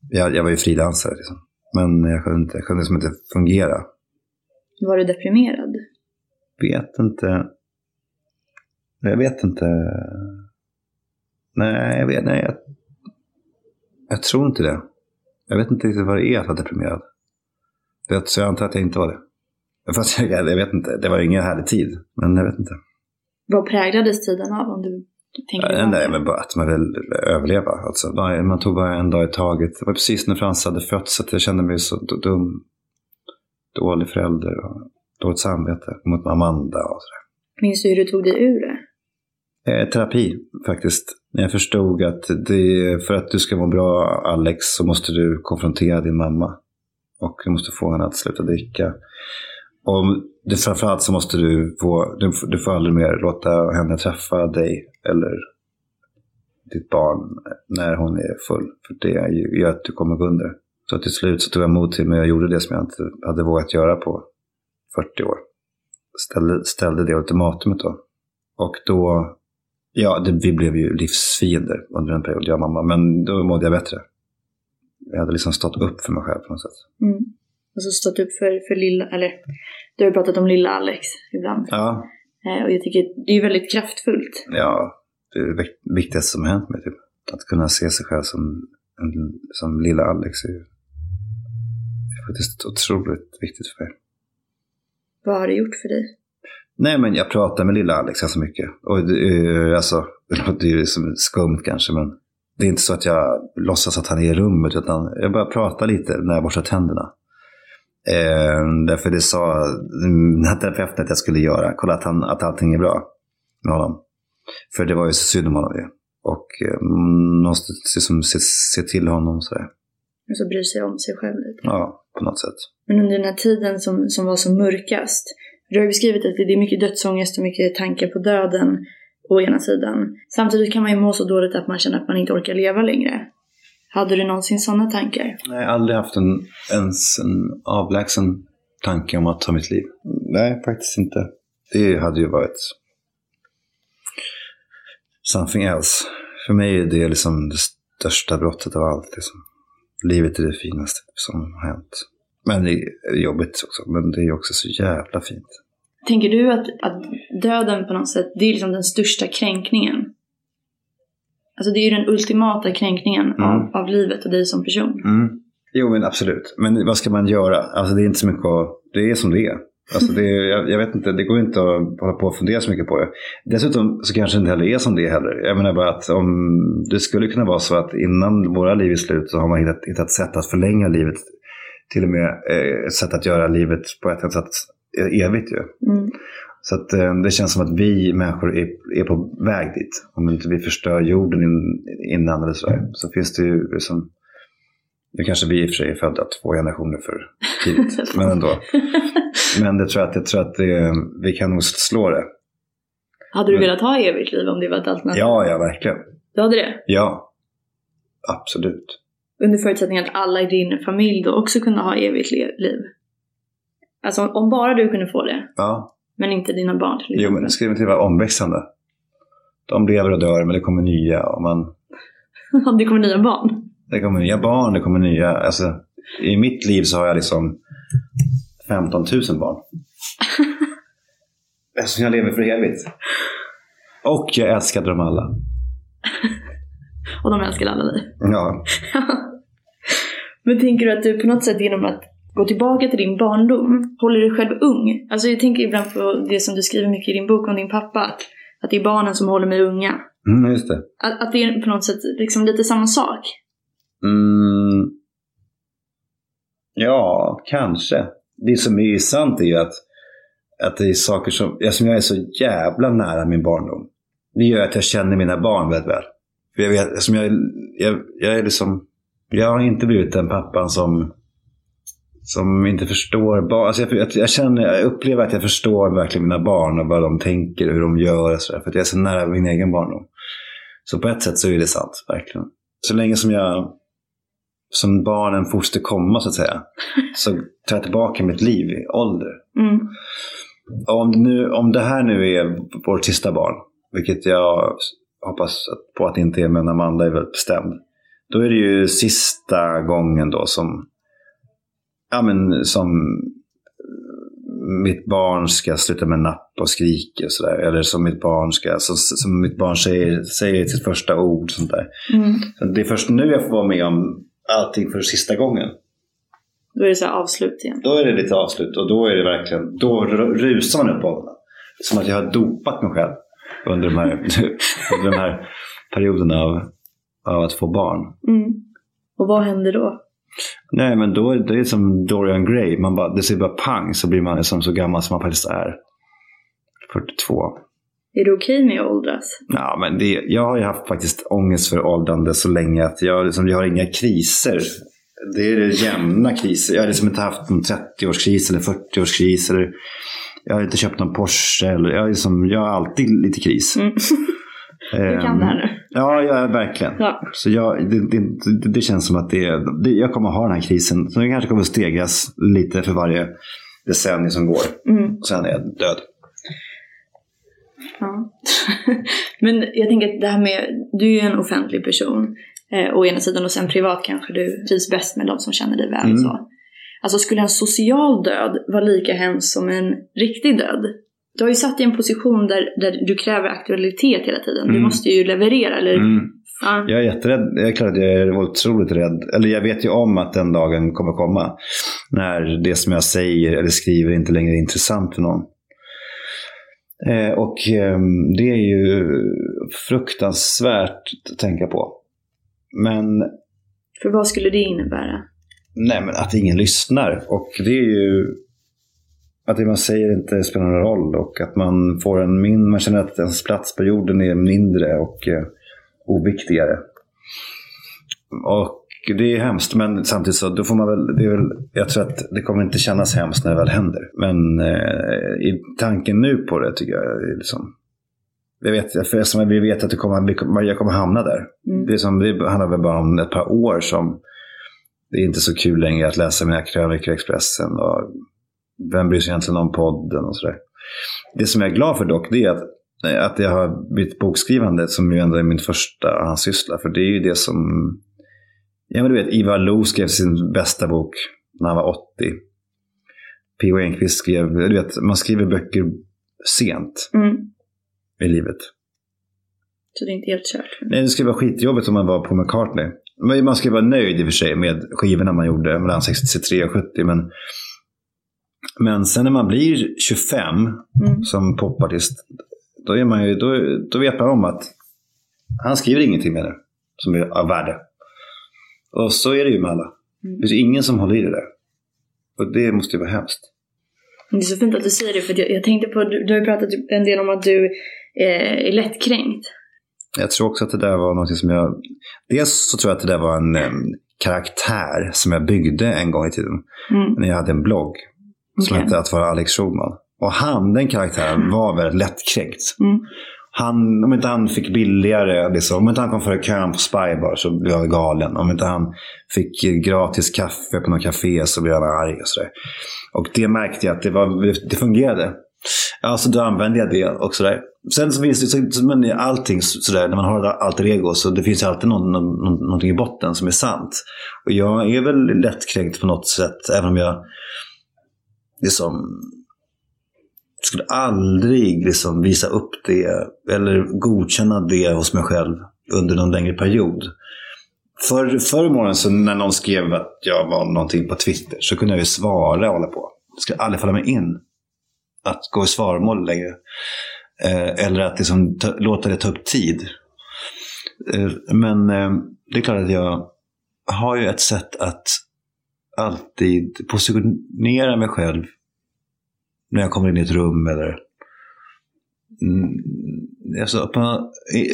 Jag, jag var ju frilansare liksom. Men jag kunde, inte, jag kunde liksom inte fungera. Var du deprimerad? vet inte. Jag vet inte. Nej, jag vet nej, jag, jag tror inte det. Jag vet inte riktigt vad det är att vara deprimerad. Det, så jag antar att jag inte var det. Fast jag, jag vet inte. Det var ingen härlig tid. Men jag vet inte. Vad präglades tiden av om du Nej, tillbaka? nej, men bara att man vill överleva. Alltså, man tog bara en dag i taget. Det var precis när Frans hade fötts så jag kände mig så dum. Dålig förälder och dåligt samvete mot Amanda och sådär. Minns du hur du tog dig ur det? Eh, terapi faktiskt. När jag förstod att det, för att du ska må bra Alex så måste du konfrontera din mamma. Och du måste få henne att sluta dricka. Och det, framförallt så måste du få, du, får- du får aldrig mer låta henne träffa dig eller ditt barn när hon är full. För det gör att du kommer gå under. Så till slut så tog jag mod till mig och gjorde det som jag inte hade vågat göra på 40 år. Ställde, ställde det ultimatumet då. Och då, ja, det, vi blev ju livsfiender under en period, jag och mamma. Men då mådde jag bättre. Jag hade liksom stått upp för mig själv på något sätt. Mm. Och så stått upp för, för lilla, eller du har pratat om lilla Alex ibland. Ja, Eh, och jag tycker det är väldigt kraftfullt. ja det är det vik- viktigaste som har hänt mig. Typ. Att kunna se sig själv som, som lilla Alex är, ju- är faktiskt otroligt viktigt för mig. Vad har det gjort för dig? Nej, men jag pratar med lilla Alex ganska mycket. Och det, alltså, det låter ju som skumt kanske, men det är inte så att jag låtsas att han är i rummet, utan jag bara pratar lite när jag borstar tänderna. Eh, därför det sa terapeuten att jag skulle göra. Kolla att, han, att allting är bra med honom. För det var ju så synd om honom ju. Och eh, måste liksom, se, se till honom sådär. Och så bryr sig om sig själv lite. Ja, på något sätt. Men under den här tiden som, som var som mörkast. Du har ju beskrivit att det är mycket dödsångest och mycket tankar på döden å ena sidan. Samtidigt kan man ju må så dåligt att man känner att man inte orkar leva längre. Hade du någonsin sådana tankar? Nej, aldrig haft en, ens en avlägsen tanke om att ta mitt liv. Nej, faktiskt inte. Det hade ju varit something else. För mig är det liksom det största brottet av allt. Liksom. Livet är det finaste som har hänt. Men det är jobbigt också. Men det är också så jävla fint. Tänker du att, att döden på något sätt, det är liksom den största kränkningen? Alltså det är ju den ultimata kränkningen av, av livet och dig som person. Mm. Jo, men absolut. Men vad ska man göra? Alltså det är inte så mycket att... Det är som det är. Alltså det, jag, jag vet inte, det går inte att hålla på och fundera så mycket på det. Dessutom så kanske det inte heller är som det är heller. Jag menar bara att om det skulle kunna vara så att innan våra liv är slut så har man hittat, hittat sätt att förlänga livet. Till och med eh, sätt att göra livet på ett sätt evigt ju. Mm. Så att, eh, det känns som att vi människor är, är på väg dit. Om inte vi förstör jorden in, innan eller sådär. Så finns det ju liksom, nu kanske vi i och för sig är födda två generationer för tidigt. men ändå. Men det tror jag att, jag tror att det, vi kan nog slå det. Hade du Men- velat ha evigt liv om det var ett alternativ? Ja, ja, verkligen. Du hade det? Ja. Absolut. Under förutsättning att alla i din familj då också kunde ha evigt liv? Alltså om bara du kunde få det, Ja. Men inte dina barn till Jo, exempel. men det ska ju vara omväxlande. De lever och dör, men det kommer nya. Och man, det kommer nya barn? det kommer nya barn, det kommer nya... Alltså, I mitt liv så har jag liksom 15 000 barn. Eftersom jag lever för evigt. Och jag älskade dem alla. Och de älskar alla dig. Ja. Men tänker du att du på något sätt genom att gå tillbaka till din barndom håller dig själv ung? Alltså jag tänker ibland på det som du skriver mycket i din bok om din pappa. Att det är barnen som håller mig unga. Mm, just det. Att, att det är på något sätt liksom lite samma sak. Mm. Ja, kanske. Det som är sant är ju att, att det är saker som, eftersom jag är så jävla nära min barndom. Det gör att jag känner mina barn väldigt väl. För jag vet, eftersom jag, jag, jag är liksom, jag har inte blivit den pappan som, som inte förstår barn. Alltså jag, jag, jag, känner, jag upplever att jag förstår verkligen mina barn och vad de tänker och hur de gör. Och så där, för att jag är så nära min egen barndom. Så på ett sätt så är det sant, verkligen. Så länge som jag som barnen foster komma så att säga. Så tar jag tillbaka mitt liv i ålder. Mm. Och om det, nu, om det här nu är vårt sista barn, vilket jag hoppas på att det inte är, men Amanda är väldigt bestämd. Då är det ju sista gången då som, ja men som mitt barn ska sluta med napp och skrika och sådär. Eller som mitt barn ska, som, som mitt barn säger, säger sitt första ord. Sånt där. Mm. Så det är först nu jag får vara med om allting för sista gången. Då är det så avslut igen. Då är det lite avslut och då är det verkligen, då ru- rusar man upp bollarna. Som att jag har dopat mig själv under de här, under de här perioderna av, av att få barn. Mm. Och vad händer då? Nej men då är det, det är som Dorian Gray, man bara, det säger bara pang så blir man liksom så gammal som man faktiskt är. 42. Är du okej med att åldras? Ja, men det, jag har ju haft faktiskt ångest för åldrande så länge att jag, liksom, jag har inga kriser. Det är det jämna kriser. Jag har liksom inte haft en 30-årskris eller 40-årskris. Eller, jag har inte köpt någon Porsche. Eller, jag, liksom, jag har alltid lite kris. Mm. Du kan det här nu. Ja, ja verkligen. Ja. Så jag, det, det, det, känns som att det, det, jag kommer ha den här krisen. Så den kanske kommer att stegras lite för varje decennium som går. Mm. Och sen är jag död. Ja. Men jag tänker att det här med, du är ju en offentlig person eh, å ena sidan och sen privat kanske du trivs bäst med de som känner dig väl. Mm. Så. Alltså skulle en social död vara lika hemskt som en riktig död? Du har ju satt i en position där, där du kräver aktualitet hela tiden. Du Mm. måste ju leverera eller... Mm. Ja. Jag är jätterädd. Jag är klart att jag är otroligt rädd. Eller jag vet ju om att den dagen kommer komma. När det som jag säger eller skriver inte längre är intressant för någon. Eh, och eh, det är ju fruktansvärt att tänka på. Men, För vad skulle det innebära? nej, men att ingen lyssnar. Och det är ju att det man säger inte spelar någon roll. Och att man får en min, man känner att ens plats på jorden är mindre och eh, oviktigare. Och det är hemskt, men samtidigt så då får man väl, det är väl, jag tror att det kommer inte kännas hemskt när det väl händer. Men eh, i tanken nu på det tycker jag är liksom, jag vet, för eftersom vi vet att det kommer, jag kommer hamna där. Mm. Det, är som, det handlar väl bara om ett par år som det är inte så kul längre att läsa mina krönikor i Expressen. Och vem bryr sig egentligen om podden och sådär. Det som jag är glad för dock, det är att, att jag har bytt bokskrivande som ju ändå är min första handsyssla. För det är ju det som... Ja men du vet, Ivar Lo skrev sin bästa bok när han var 80. P.O. Enquist skrev, du vet, man skriver böcker sent Mm. i livet. Så det är inte helt kört. Nej, det skulle vara skitjobbigt om man var på McCartney. Man skulle vara nöjd i och för sig med skivorna man gjorde mellan 63 och 70. Men Men sen när man blir 25 Mm. som popartist, då, är man ju, då, då vet man om att han skriver ingenting mer nu som är av värde. Och så är det ju med alla. Mm. Det finns ingen som håller i det där. Och det måste ju vara hemskt. Det är så fint att du säger det för jag, jag tänkte på, du, du har ju pratat en del om att du eh, är lättkränkt. Jag tror också att det där var något som jag... Dels så tror jag att det där var en em, karaktär som jag byggde en gång i tiden. Mm. När jag hade en blogg som Okej. hette Att vara Alex Schulman. Och han, den karaktären, var väldigt lättkränkt. Mm. Han, om inte han fick billigare, liksom, om inte han kom före kön på Spybar så blev jag galen. Om inte han fick gratis kaffe på något café så blev han arg och sådär. Och det märkte jag att det, var, det fungerade. Alltså då använde jag det och sådär. Sen så finns det, så, men allting så- sådär, när man har alter ego så det finns ju alltid någon, någon, någonting i botten som är sant. Och jag är väl lättkränkt på något sätt, även om jag liksom skulle aldrig liksom visa upp det eller godkänna det hos mig själv under någon längre period. För, förr om åren så när någon skrev att jag var någonting på Twitter så kunde jag ju svara och hålla på. Det skulle aldrig falla mig in att gå i svaromål längre. Eh, eller att liksom ta, låta det ta upp tid. Eh, men eh, det är klart att jag har ju ett sätt att alltid positionera mig själv när jag kommer in i ett rum eller mm, alltså,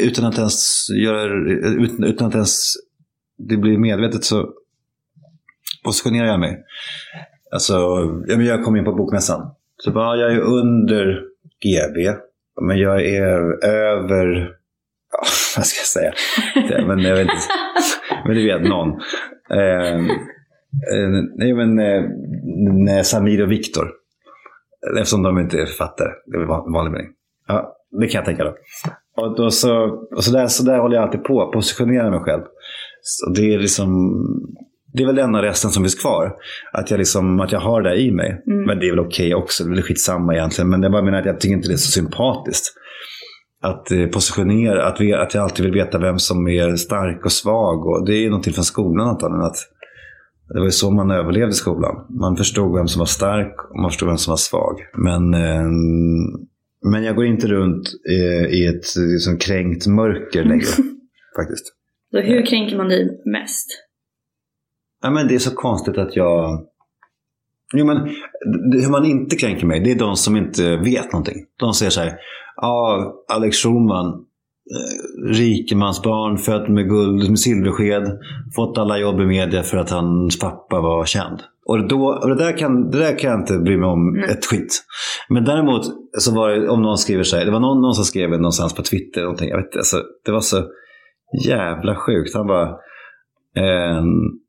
utan att ens göra utan, utan att ens det blir medvetet så positionerar jag mig. Alltså, jag kom in på bokmässan. Så bara, jag är under GB, men jag är över, ja, vad ska jag säga? Men jag vet inte. Men du vet, någon. Eh, eh, nej, men eh, Samir och Viktor. Eftersom de inte är författare. Det är vanlig mening. Ja, det kan jag tänka då. Och, då så, och så, där, så där håller jag alltid på. Positionera mig själv. Så det är liksom... Det är väl den resten som finns kvar. Att jag, liksom, att jag har det i mig. Mm. Men det är väl okej också. Det är väl skitsamma egentligen. Men jag bara menar att jag tycker inte det är så sympatiskt. Att eh, positionera, att, vi, att jag alltid vill veta vem som är stark och svag. Och det är någonting från skolan antagligen. Att det var ju så man överlevde i skolan. Man förstod vem som var stark och man förstod vem som var svag. Men, eh, men jag går inte runt eh, i ett liksom, kränkt mörker längre. faktiskt. Så hur kränker man dig mest? Ja, men det är så konstigt att jag... Jo, men hur man inte kränker mig, det är de som inte vet någonting. De säger så här, ja, Alex Schulman, eh, rikemansbarn, född med guld, med silversked, fått alla jobb i media för att hans pappa var känd. Och, då, och det, där kan, det där kan jag inte bry mig om Nej. ett skit. Men däremot så var det, om någon skriver så här, det var någon, någon som skrev någonstans på Twitter, någonting, jag vet inte, alltså, det var så jävla sjukt. Han bara, ehm,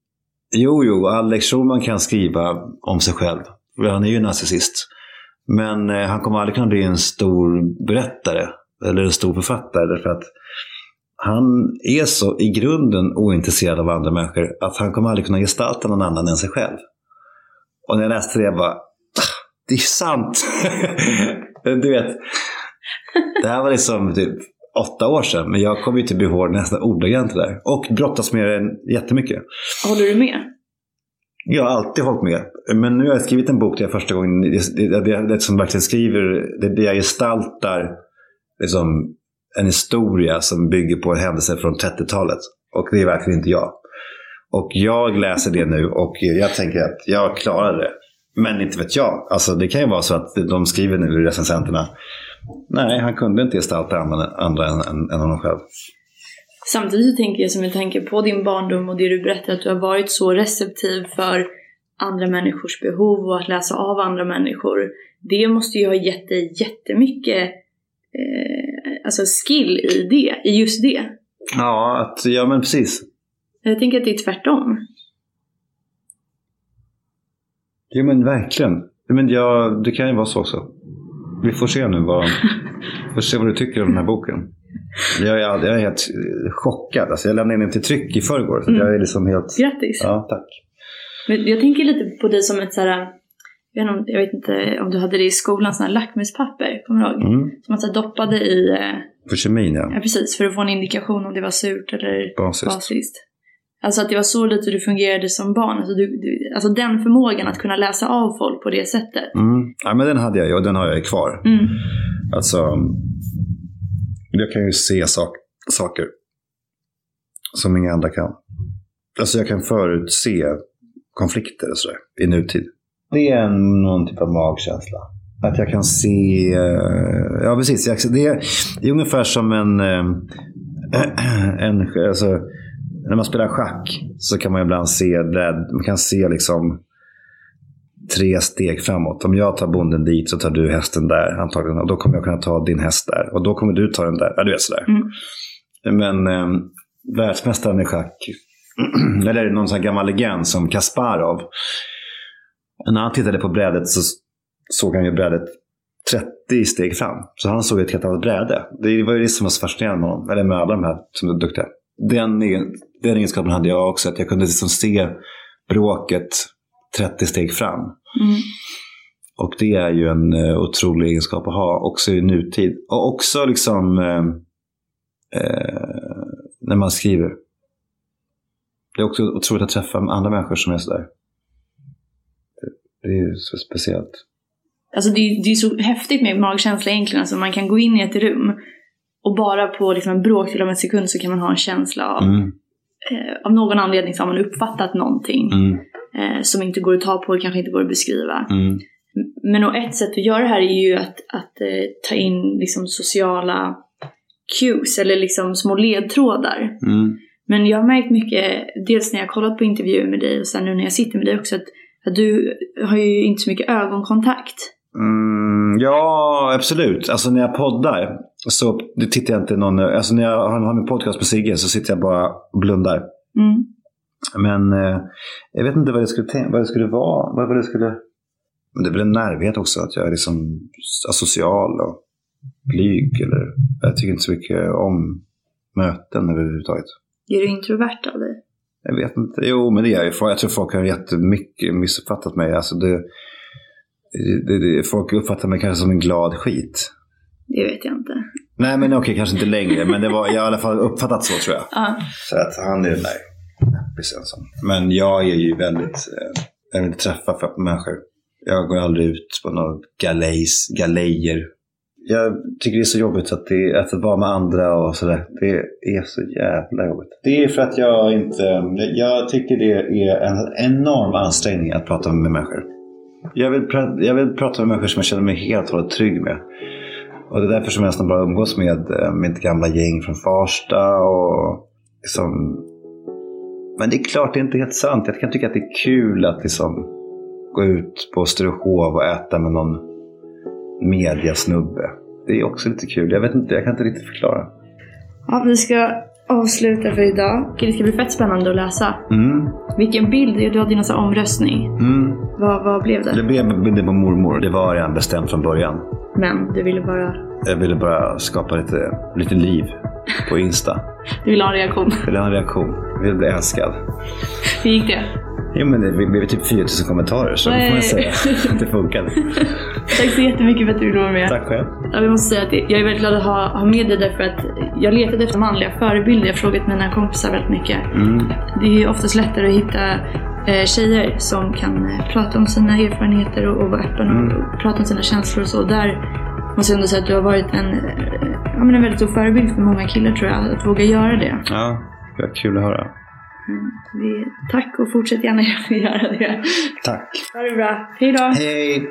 Jo, jo, Alex Schulman kan skriva om sig själv. Han är ju narcissist. Men eh, han kommer aldrig kunna bli en stor berättare eller en stor författare. Därför att han är så i grunden ointresserad av andra människor att han kommer aldrig kunna gestalta någon annan än sig själv. Och när jag läste det, jag bara, "Ah, det är sant. du vet, det här var liksom typ åtta år sedan, men jag kommer ju typ ihåg nästan ordagrant det där. Och brottas med det jättemycket. Håller du med? Jag har alltid hållit med. Men nu har jag skrivit en bok där jag första gången, det, det, det, det som verkligen skriver, det, det jag gestaltar liksom, en historia som bygger på en händelse från 30-talet. Och det är verkligen inte jag. Och jag läser det nu och jag tänker att jag klarar det. Men inte vet jag. Alltså det kan ju vara så att de skriver nu i recensenterna. Nej, han kunde inte gestalta andra, andra än, än, än honom själv. Samtidigt så tänker jag som en tanke på din barndom och det du berättar att du har varit så receptiv för andra människors behov och att läsa av andra människor. Det måste ju ha gett dig jättemycket eh, alltså skill i det, i just det. Ja, att, ja men precis. Jag tänker att det är tvärtom. Jo men verkligen. Men ja, det kan ju vara så också. Vi får se nu vad, får se vad du tycker om den här boken. Jag är, jag är helt chockad. Alltså jag lämnade in den till tryck i förrgår. Så Mm. jag är liksom helt... Grattis! Ja, tack. Men jag tänker lite på dig som ett såhär, jag vet, inte, jag vet inte om du hade det i skolan, sådana här lackmuspapper, kommer du ihåg? Mm. Som man så doppade i, eh, För kemin ja. ja precis, för att få en indikation om det var surt eller Basiskt. basiskt. Alltså att det var så lite du fungerade som barn. Alltså, du, du, alltså den förmågan att kunna läsa av folk på det sättet. Mm. Ja, men den hade jag ju och den har jag ju kvar. Mm. Alltså, jag kan ju se sak saker som inga andra kan. Alltså jag kan förutse konflikter och sådär i nutid. Det är en, någon typ av magkänsla. Att jag kan se... eh, Ja, precis. Det, är, det är ungefär som en... eh, en alltså, när man spelar schack så kan man ibland se, rädd- man kan se liksom tre steg framåt. Om jag tar bonden dit så tar du hästen där antagligen. Och då kommer jag kunna ta din häst där. Och då kommer du ta den där. Ja, du vet sådär. Mm. Men eh, världsmästaren i schack, eller någon sån här gammal legend som Kasparov. När han tittade på brädet så såg han ju brädet 30 steg fram. Så han såg ett helt annat bräde. Det var ju det som var så fascinerande med honom. Eller med alla de här som är duktiga. Den, den egenskapen hade jag också. Att jag kunde liksom se bråket 30 steg fram. Mm. Och det är ju en eh, otrolig egenskap att ha också i nutid. Och också liksom eh, eh, när man skriver. Det är också otroligt att träffa andra människor som är sådär. Det är ju så speciellt. Alltså det, är- det är så häftigt med magkänsla egentligen. Alltså man kan gå in i ett rum och bara på liksom en bråkdel av en sekund så kan man ha en känsla av, Mm, eh, av någon anledning så har man uppfattat någonting mm, eh, som inte går att ta på, kanske inte går att beskriva. mm, Men och ett sätt att göra det här är ju att, att eh, ta in liksom sociala cues eller liksom små ledtrådar. mm. Men jag har märkt mycket, dels när jag kollat på intervjuer med dig och sen nu när jag sitter med dig också, att du har ju inte så mycket ögonkontakt. Mm, ja, absolut. Alltså när jag poddar så tittar jag inte någon... Alltså när jag har min podcast med Sigge så sitter jag bara och blundar. Mm. Men eh, jag vet inte vad det skulle, tänka, vad det skulle vara. Vad, vad det skulle... Men det är väl en närhet också. Att jag är liksom asocial och blyg. Eller, jag tycker inte så mycket om möten överhuvudtaget. Är du introvert av dig? Jag vet inte. Jo, men det är ju. Jag tror folk har jättemycket missuppfattat mig. Alltså det, det, det, folk uppfattar mig kanske som en glad skit. Det vet jag inte. Nej, men okej, kanske inte längre. Men det var, jag har i alla fall uppfattat så tror jag. Ja. Så att han är den där näppisen. Men jag är ju väldigt, eh, jag vill inte träffa människor. Jag går aldrig ut på några galejs, galejer. Jag tycker det är så jobbigt att, det, att vara med andra och sådär. Det är så jävla jobbigt. Det är för att jag inte, jag tycker det är en enorm ansträngning att prata med människor. Jag vill, pra- jag vill prata med människor som jag känner mig helt och hållet trygg med. Och det är därför som jag nästan bara umgås med eh, mitt gamla gäng från Farsta och liksom... Men det är klart, det är inte helt sant. Jag kan tycka att det är kul att liksom gå ut på Sturehof och äta med någon mediasnubbe. Det är också lite kul. Jag vet inte, jag kan inte riktigt förklara. ja, vi ska avsluta för idag. Det ska bli fett spännande att läsa. Mm, Vilken bild, du hade ju någon sån här omröstning. mm. Vad, vad blev det? Det blev bilden på mormor. Det var redan bestämt från början. Men du ville bara, Jag ville bara skapa lite, lite liv på Insta. du ville ha en reaktion. Jag ville ha en reaktion. Jag ville bli älskad. Hur gick det? Jo men det blev typ 4000 kommentarer så Nej. får man säga att det funkade. Tack så jättemycket för att du ville vara med. Tack själv. Ja, jag måste säga att jag är väldigt glad att ha, ha med dig därför att jag letade efter manliga förebilder. Jag har frågat mina kompisar väldigt mycket. Mm. Det är ju oftast lättare att hitta eh, tjejer som kan eh, prata om sina erfarenheter och, och vara öppen Mm. och prata om sina känslor och så. Där jag ändå säga att du har varit en, eh, ja, men en väldigt stor förebild för många killar tror jag, att våga göra det. Ja, det var kul att höra. Mm, tack och fortsätt gärna göra det. Tack. Ha det bra. Hej då! Hej!